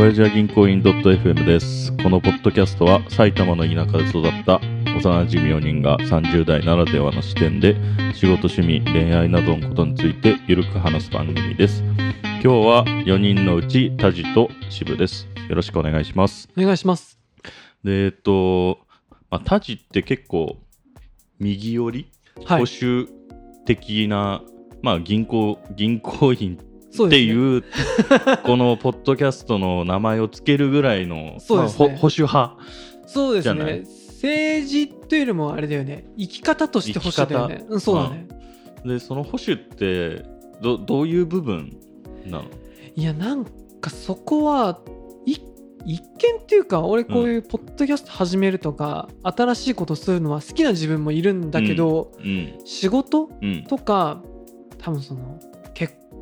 親父は銀行員 .fm です。このポッドキャストは埼玉の田舎で育った幼馴染4人が30代ならではの視点で仕事、趣味、恋愛などのことについてゆるく話す番組です。今日は4人のうちタジと渋です。よろしくお願いします。お願いします。で、えっと、まあ、タジって結構右寄り、はい保。守的な、まあ銀行、銀行員ってそうね。いうこのポッドキャストの名前をつけるぐらいの、そうですねまあほ保守派そうですじゃない？ね。政治というよりもあれだよね。生き方として欲しいだよね。うん、そうだね。でその保守ってどどういう部分なの？いや、なんかそこは、い一見っていうか、俺こういうポッドキャスト始めるとか、新しいことするのは好きな自分もいるんだけど、うん仕事うんとか、多分その、結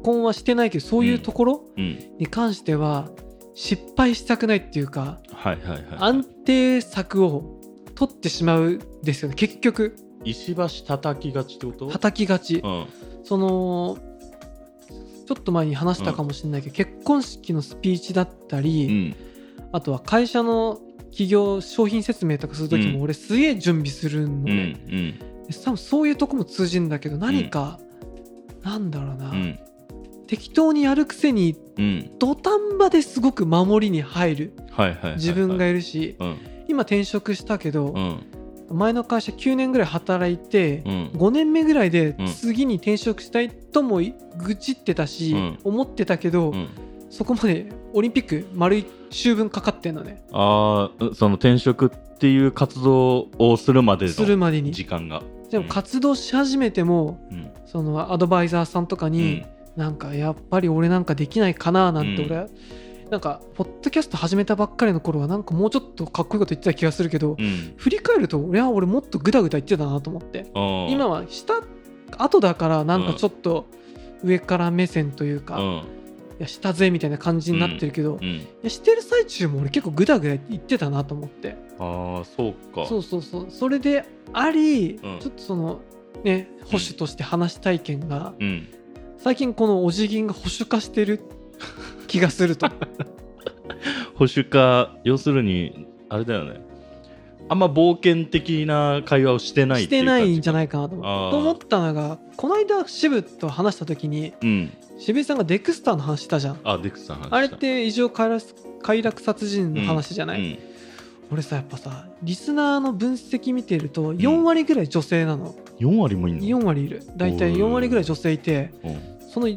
婚はしてないけど、そういうところうん。に関しては、失敗したくないっていうか、安定策を取ってしまうんですよね結局。石橋叩きがちってこと？叩きがち。うん。そのちょっと前に話したかもしれないけど、結婚式のスピーチだったうり、ん。あとは会社の企業商品説明とかする時うん。も俺すげえ準備するのうん多分そういうとこも通じるんだけど何か、なんだろうな、うん適当にやるくせにうん。土壇場ですごく守りに入る。自分がいるし、うん。今転職したけど、うん。前の会社9年ぐらい働いて、うん。5年目ぐらいでうん。次に転職したいとも愚痴ってたし、うん。思ってたけど、うん。そこまでオリンピック丸1週分かかってんのね。ああその転職っていう活動をするまですのるまでに。時間が。でも活動し始めてもうん。そのアドバイザーさんとかに、なんかやっぱり俺なんかできないかななんて俺、なんかポッドキャスト始めたばっかりの頃はなんかもうちょっとかっこいいこと言ってた気がするけど、うん。うん振り返ると俺は俺もっとグダグダ言ってたなと思って。今は下後だからなんかちょっと上から目線というか、いうん。や下勢みたいな感じになってるけど、いうん。やしてる最中も俺結構グダグダ言ってたなと思って。ああそうか。そうそうそう。それであり、うん。ちょっとそのね保守として話したい件が、うん最近このお辞儀が保守化してる 気がすると。保守化要するにあれだよね。あんま冒険的な会話をしてないしてないんじゃいないかなと思ったのがこの間渋と話した時にうん。渋井さんがデクスターの話したじゃん。あデクさん話した。あれって異常快楽快楽殺人の話じゃない、うん。俺さやっぱさリスナーの分析見てると4割ぐらい女性なの、4割もいんの？4割いる。大体4割ぐらい女性いてうん。その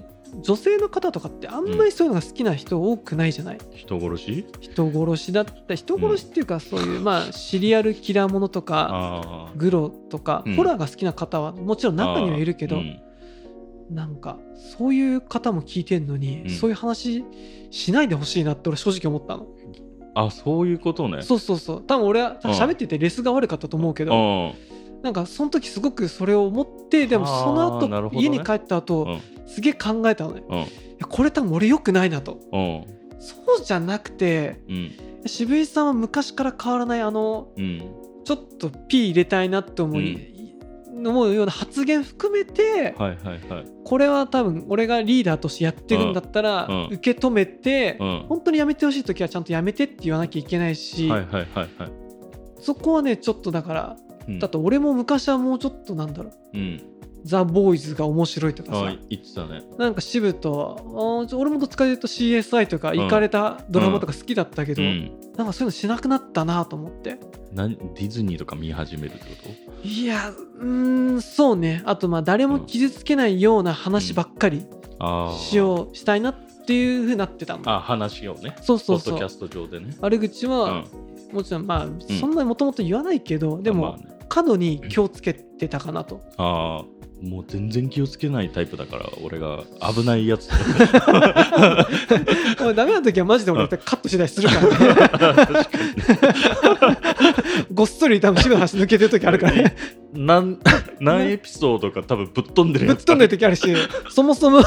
女性の方とかってあんまりそういうのが好きな人多くないじゃない、人殺し？人殺しだった人殺しっていうかそういう、まあシリアルキラーものとかグロとか、うん。ホラーが好きな方はもちろん中にはいるけど、うん。なんかそういう方も聞いてんのに、うん。そういう話しないでほしいなって俺正直思ったの、あそういうことね。そうそうそう。多分俺はうん。喋っててレスが悪かったと思うけど、うんなんかその時すごくそれを思ってでもその後、ね。家に帰った後、うん。すげえ考えたのね。うん。これ多分俺良くないなと。うん。そうじゃなくてうん。渋井さんは昔から変わらないあのうん。ちょっと P 入れたいなって思い、思うような発言含めて、はいはいはい。これは多分俺がリーダーとしてやってるんだったら、受け止めて、うん。本当にやめてほしい時はちゃんとやめてって言わなきゃいけないし、はいはいはいはい。そこはねちょっとだからうんだと俺も昔はもうちょっとなんだろう。うん。ザ・ボーイズが面白いとかさ。あ言ってたね。なんか渋と俺もどっちかというと CSI とかうん。行かれたドラマとか好きだったけど、うん。なんかそういうのしなくなったなと思って。何ディズニーとか見始めるってこいやうーんそうね。あとまあ誰も傷つけないような話ばっかりしようしたいなっていうふうになってたのあ話をね。そうそうそう。ポッドキャスト上でね。悪口うはん。もちろんまあそんなにもともと言わないけど、でも過度に気をつけてたかなと、ああもう全然気をつけないタイプだから俺が危ないやつ。おいダメな時はマジで俺カットしたりするからね。ごっそり多分渋の話抜けてる時あるからね。何何エピソードか多分ぶっ飛んでるやつ。ぶっ飛んでる時あるし そもそも。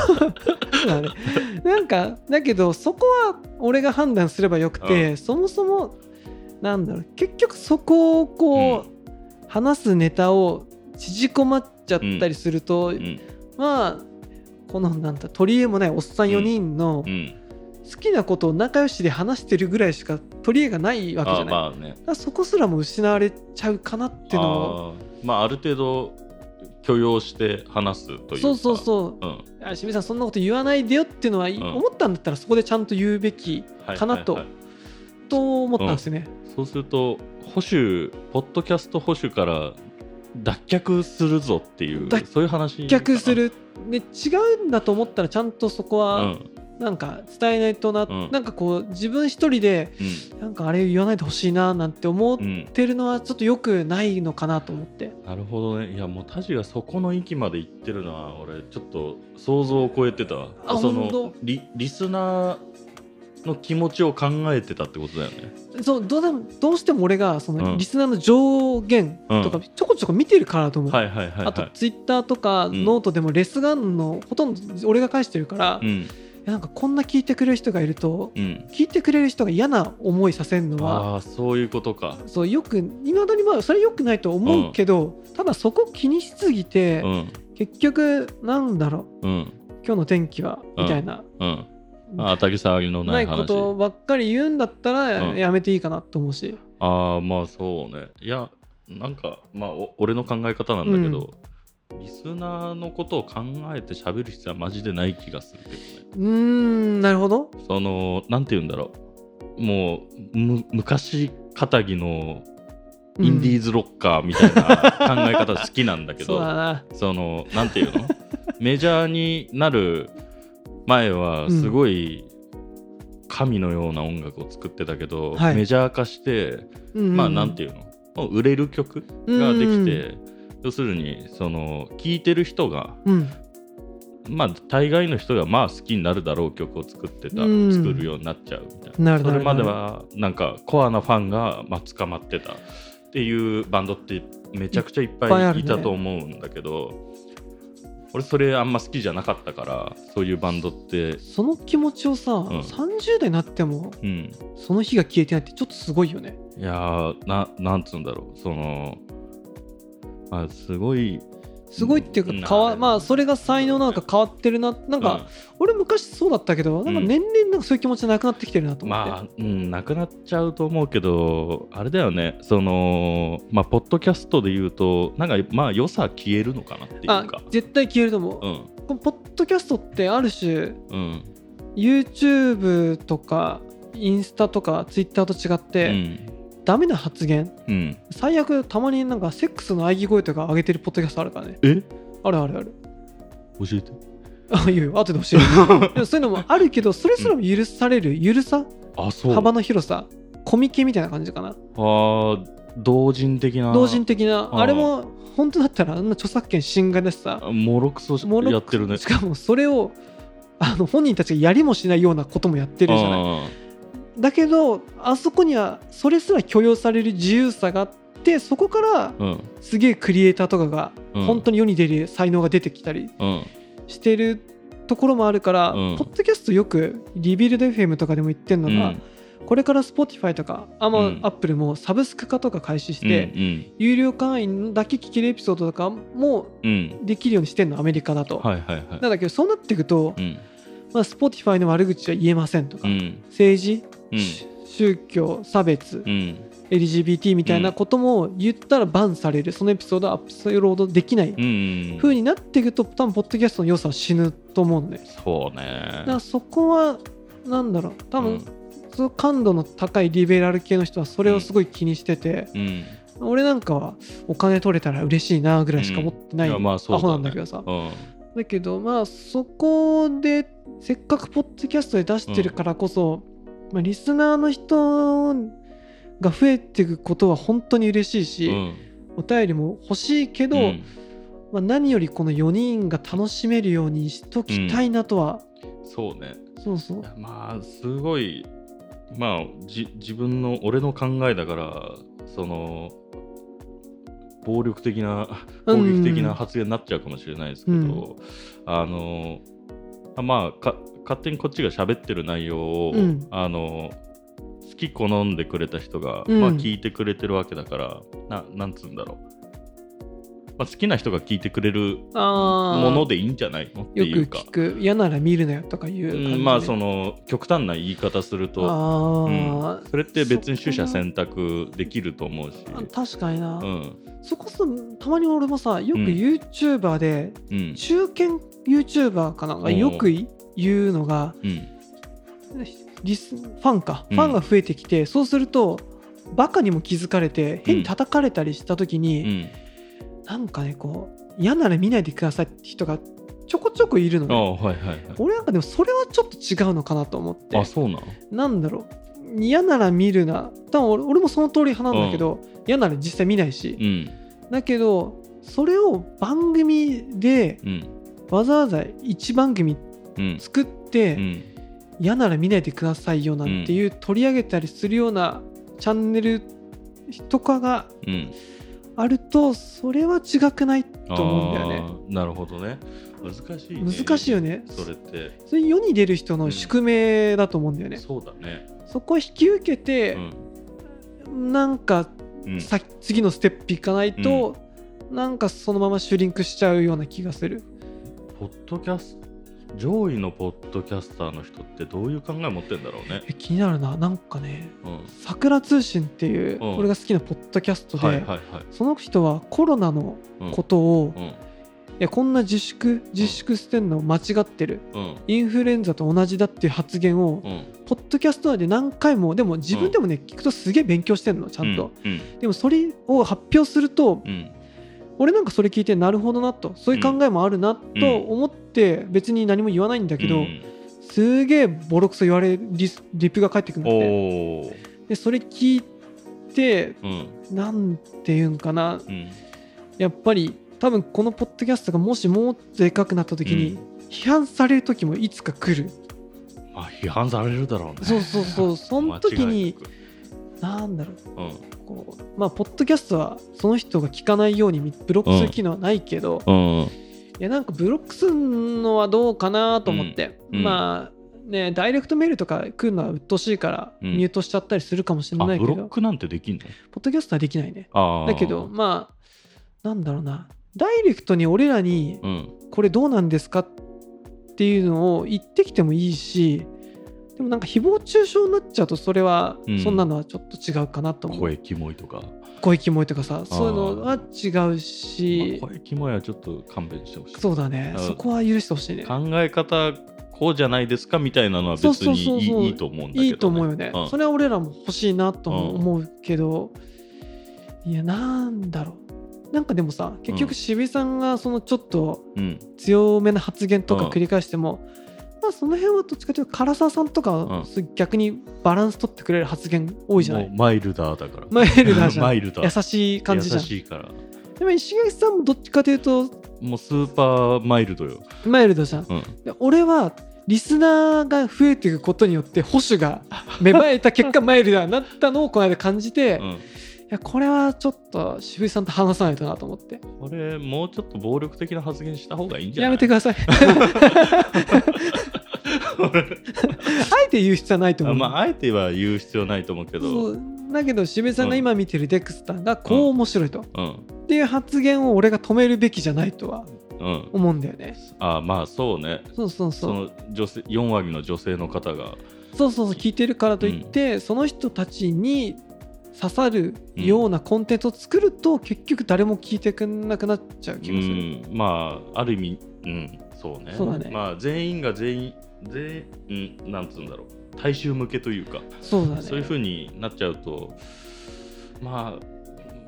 なんかだけどそこは俺が判断すればよくて、そもそもなんだろう結局そこをこう、話すネタを縮こまっちゃったりすると、うん。まあこのなんだ取り柄もないおっさん4人のうん。好きなことを仲良しで話してるぐらいしか取り柄がないわけじゃない、あまあね。そこすらも失われちゃうかなっていうのをあー。まあある程度許容して話すというか。そうそうそう。うん。あ清水さんそんなこと言わないでよっていうのは、ん。思ったんだったらそこでちゃんと言うべきはいかなとはいはいと思ったんですよね、そうすると保守ポッドキャスト保守から脱却するぞっていう脱そういう話逆する。で違うんだと思ったらちゃんとそこうはん。なんか伝えないとな、うん。なんかこう自分一人でなんかあれ言わないでほしいななんて思っうん、うん、てるのはちょっと良くないのかなと思って。なるほどね。いやもうタジがそこの域まで行ってるのは俺ちょっと想像を超えてたわ。あそ本当？のリリスナーの気持ちを考えてたってことだよね。そうどうどうしても俺がそのうん。リスナーの上限とかちょこちょこ見てるからだと思う、はいはいはいはい。あとツイッターとかんノートでもレスガンのほとんど俺が返してるから、いうん。やなんかこんな聞いてくれる人がいるとうん。聞いてくれる人が嫌な思いさせるのはああそういうことか。そうよくいまだにまあそれよくないと思うけど、ただそこ気にしすぎて、うん。結局なんだろう。うん。今日の天気はみたいな、うん。あ当たり障りのなないい話ことばっかり言うんだったらうん。やめていいかなと思うし、ああまあそうね。いやなんかまあお俺の考え方なんだけど、リスナーのことを考えて喋る必要はマジでない気がするけどね。うーんなるほど。そのなんて言うんだろう。もうむ昔かぎのインディーズロッカーみたいな考え方好きなんだけど、だな。そのなんていうの？メジャーになる前はすごい神のような音楽を作ってたけど、はい。メジャー化してうんまあなんていうの？売れる曲ができて、要するにその聴いてる人がうん。まあ大概の人がまあ好きになるだろう曲を作ってた、うん。作るようになっちゃうみたいな。それまではなんかコアなファンがまあ捕まってたっていうバンドってめちゃくちゃいっぱいいたと思うんだけど、俺それあんま好きじゃなかったからそういうバンドって。その気持ちをさ、ん。30代になってもうん。その日が消えてないってちょっとすごいよね。いやーななんつうんだろう。そのまあすごいすごいっていううんか変わまあそれが才能なのか変わってるななんか、俺昔そうだったけどなんか年々なんかそういう気持ちなくなってきてるなとうん思って、まあ、うん、なくなっちゃうと思うけどあれだよね。そのまあポッドキャストで言うとなんかまあ良さ消えるのかなっていうあか絶対消えると思う、うん。このポッドキャストってある種うん。YouTube とかインスタとか Twitter と違って、うんダメな発言。うん。最悪たまになんかセックスの喘ぎ声とか上げてるポッドキャストあるからね。え？あるあるある。教えて。あいいよ後で教える。でもそういうのもあるけどそれすらも許される緩さあそう。幅の広さコミケみたいな感じかな。あー同人的な。同人的な。あれも本当だったらあんな著作権侵害だしさ。あもろくそもろやってるね。しかもそれをあの本人たちがやりもしないようなこともやってるじゃない。あだけどあそこにはそれすら許容される自由さがあってそこからすげえクリエイターとかがうん。本当に世に出る才能が出てきたりうん。してるところもあるから、うん。ポッドキャストよくリビルド FM とかでも言ってるのが、うん。これから Spotify とかアマ、うん。アップルもサブスク化とか開始しうん。て、有料会員だけ聞けるエピソードとかもうん。うんできるようにしてるのアメリカだと、はいはいはい。なんだけどそうなっていくと、うん。まあ、Spotify の悪口は言えませんとか、うん。政治、うん。し宗教差別、うん。LGBT みたいなことも言ったらバンされる、そのエピソードはアップロードできない。うん風になっていくと多分ポッドキャストの良さは死ぬと思うんでだそうね。からそこはなんだろう。多分、うん。その感度の高いリベラル系の人はそれをすごい気にしてて、うん。俺なんかはお金取れたら嬉しいなぐらいしか思ってない、アホなんだけどさ。うん。だけどまあそこでせっかくポッドキャストで出してるからこそ、まあ、リスナーの人が増えていくことは本当に嬉しいし、うん。お便りも欲しいけど、うん。まあ、何よりこの4人が楽しめるようにしときたいなとは、そうね。そうそう。まあすごいまあじ自分の俺の考えだからその暴力的な攻撃的な発言になっちゃうかもしれないですけど、うん。あのあまあか勝手にこっちが喋ってる内容を、うん。あの好き好んでくれた人が、うん。まあ、聞いてくれてるわけだからななんつうんだろう。まあ、好きな人が聞いてくれるあものでいいんじゃないのってよいうか。く聞く嫌なら見るなよとかいううんまあその極端な言い方すると、あうー、ん、それって別に取捨選択できると思うし、あ確かにな、うん。そこそたまに俺もさよくうん。YouTuber で、うん。中堅 YouTuber かながよくい言うのがうん。リスファンか、うん。ファンが増えてきてそうするとバカにも気づかれて変に叩かれたりした時うに、ん。なんかねこう嫌なら見ないでくださいって人がちょこちょこいるのあね。あはいはいはい。俺なんかでもそれはちょっと違うのかなと思って。あそうなんなんだろう。嫌なら見るな。多分俺俺もその通り派なんだけど、嫌なら実際見ないし、うん。だけどそれを番組でうん。わざわざ1番組うん作って、うん。嫌なら見ないでくださいよなんていう取り上げたりするようなチャンネルとかがうん。あるとそれは違くないと思うんだよね。なるほどね。難しいね。難しいよね。それって。それ世に出る人の宿命だと思うんだよね。そうだね。そこを引き受けてう、ん。なんかうん。さ次のステップいかないと、なんかそのままシュリンクしちゃうような気がする。ポッドキャスト上位のポッドキャスターの人ってどういう考え持ってんだろうね。え気になるな。なんかね、うん。桜通信っていう、うん。俺が好きなポッドキャストで、はいはいはい。その人はコロナのうん。ことを、いうん。やこんな自粛自粛してんの間違ってるうん。インフルエンザと同じだっていう発言を、うん。ポッドキャスト内で何回もでも自分でもね、聞くとすげえ勉強してんのちゃんと、うん。でもそれを発表するとうん俺なんかそれ聞いてなるほどなと。そういう考えもあるなと思って別に何も言わないんだけど、うん。すげえボロクソ言われるリスリプが返ってくるんだって。おー。でそれ聞いてうん。なんていうんかな。うん。やっぱり多分このポッドキャストがもしもっとでかくなった時に、批判される時もいつか来る。まあ批判されるだろうね。そうそうそうそ の時にいなんだろう。なくこうまあポッドキャストはその人が聞かないようにブロックする機能はないけど、うん。うんいやなんかブロックするのはどうかなと思って、うん。うん。まあねダイレクトメールとか来るのは鬱陶しいからうん。ミュートしちゃったりするかもしれあないけど、ブロックなんてできんの？ポッドキャストはできないね。だけどまあなんだろうな。ダイレクトに俺らにうん。これどうなんですかっていうのを言ってきてもいいしでもなんか誹謗中傷になっちゃうとそれは、うん。そんなのはちょっと違うかなと思う。声キモいとか。声キモいとかさそういうのは違うし。まあ声キモいはちょっと勘弁してほしい。そうだね。うん。そこは許してほしいね。考え方こうじゃないですかみたいなのは別にそうそうそうそう。いいと思うんだけど、ね、いいと思うよね、うん。それは俺らも欲しいなとも思うけど、いやなんだろう。なんかでもさ結局渋井さんがそのちょっとうん。強めな発言とかうん。繰り返しても、まあその辺はどっちかというと唐沢さんとかうん。す逆にバランス取ってくれる発言多いじゃない？マイルダーだから。マイルダーじゃん。マイルダー。優しい感じじゃん。優しいから。でも石垣さんもどっちかというともうスーパーマイルドよ、マイルドじゃん。うん、で俺はリスナーが増えていくことによって保守が芽生えた結果マイルダーになったのをこの間感じて、いうん、やこれはちょっと渋井さんと話さないとなと思って。これもうちょっと暴力的な発言した方がいいんじゃない？やめてください。あえて言う必要はないと思う、あまああえては言う必要ないと思うけど。だけど渋井さんが今見てるデクスターがこう面白いと、うん。っていう発言を俺が止めるべきじゃないとはうん。思うんだよね。あまあそうね。そうそうそそうの女性4割の女性の方が。そうそうそう聞いてるからといって、その人たちに刺さるようなコンテンツを作ると、結局誰も聞いてくんなくなっちゃうう気がする、ん。まあある意味うん。そうね。そうだね。まあ全員が全員全員うんなんつうんだろう。大衆向けというか。そうだね。そういう風になっちゃうとまあ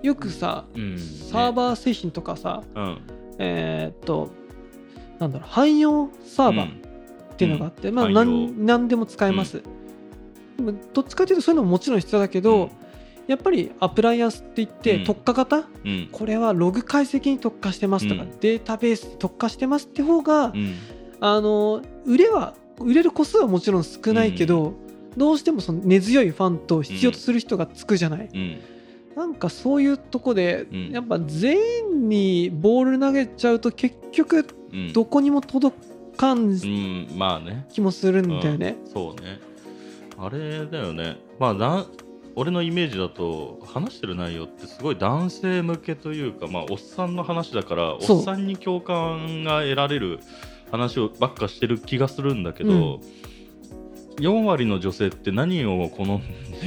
よくさ、うん。サーバー製品とかさ、うん。えーっとなんだろう汎用サーバーっていうのがあって、まあ何何でも使えます、どっちかというとそういうのももちろん必要だけど、うんやっぱりアプライアンスって言って、うん。特化型？うん。これはログ解析に特化してますとか、うん。データベースに特化してますって方が、うん。あの売れは売れる個数はもちろん少ないけど、どうしてもその根強いファンと必要とする人がつくじゃない、うん。なんかそういうとこで、うん。やっぱ全員にボール投げちゃうと結局うん。どこにも届かんうんまあね。気もするんだよね。そうね。あれだよね。まあなん俺のイメージだと話してる内容ってすごい男性向けというか、まあ、おっさんの話だからおっさんに共感が得られる話をばっかしてる気がするんだけど、4割の女性って何を好んで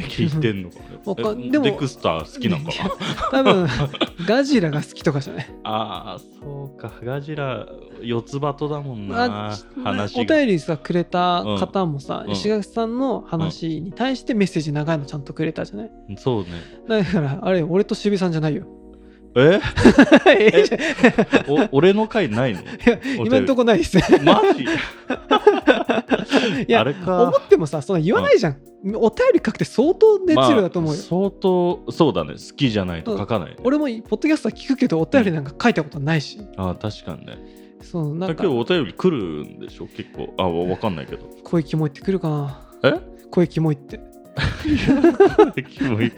聞いてんのか。わかねえでもデクスター好きなの？かな多分 ガジラが好きとかじゃない？ああそうか。ガジラ四つ葉とだもんなあ話が。お便りさくれた方もさ、うん。石垣さんの話に対してメッセージ長いのちゃんとくれたじゃない？そうね。だからあれ俺と渋井さんじゃないよえ？え？俺の回ないの？いや今んとこないです。マジ？いやあれか。思ってもさそ言わないじゃん、お便り書くって相当熱量だと思うよ、まあ相当そうだね。好きじゃないと書かない、ね俺もポッドキャストは聞くけどお便りなんか書いたことないし、ああ確かにね。そうなんか。今日お便り来るんでしょ？結構。あわわかんないけど。声キモいってくるかな。え？声キモいって。声キモい。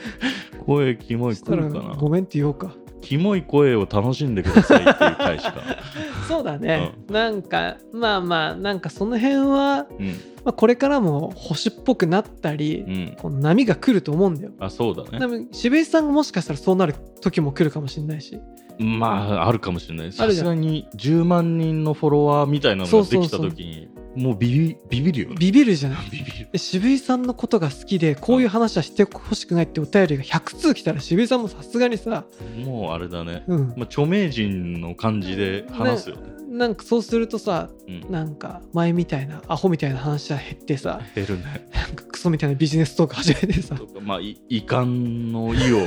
声キモい来るかな？ごめんって言おうかキモい声を楽しんでくださいっていう回しか。そうだね、なんかまあまあなんかその辺は、うん。まあ、これからも星っぽくなったり、うん。この波が来ると思うんだよ。あそうだね。渋井さんがもしかしたらそうなる時も来るかもしれないし。まああるかもしれない。さすがに10万人のフォロワーみたいなのができた時にもうビビビビるよね。ビビるじゃないビビる。で渋井さんのことが好きでこういう話はしてほしくないってお便りが100通来たら渋井さんもさすがにさ、もうあれだね、うん、まあ、著名人の感じで話すよね。なんかそうするとさうん。なんか前みたいなアホみたいな話は減ってさ減るね。なんかクソみたいなビジネストーク始めてさ。とかまあい遺憾の意を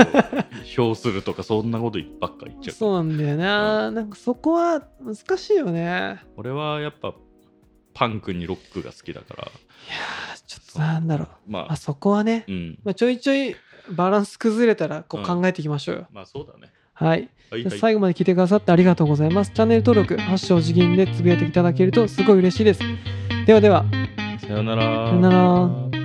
表するとかそんなことばっか言っちゃう。そうなんだよな、なんかそこは難しいよね。俺はやっぱパンクにロックが好きだから。ーちょっとなんだろう。まあ。まあそこはね、うん。まあ、ちょいちょいバランス崩れたらこううん。考えていきましょうよ、まあそうだね。はい。はいはい。最後まで聞いてくださってありがとうございます。チャンネル登録、発祥次元でつぶやいていただけるとすごい嬉しいです。ではでは。さよなら。さよなら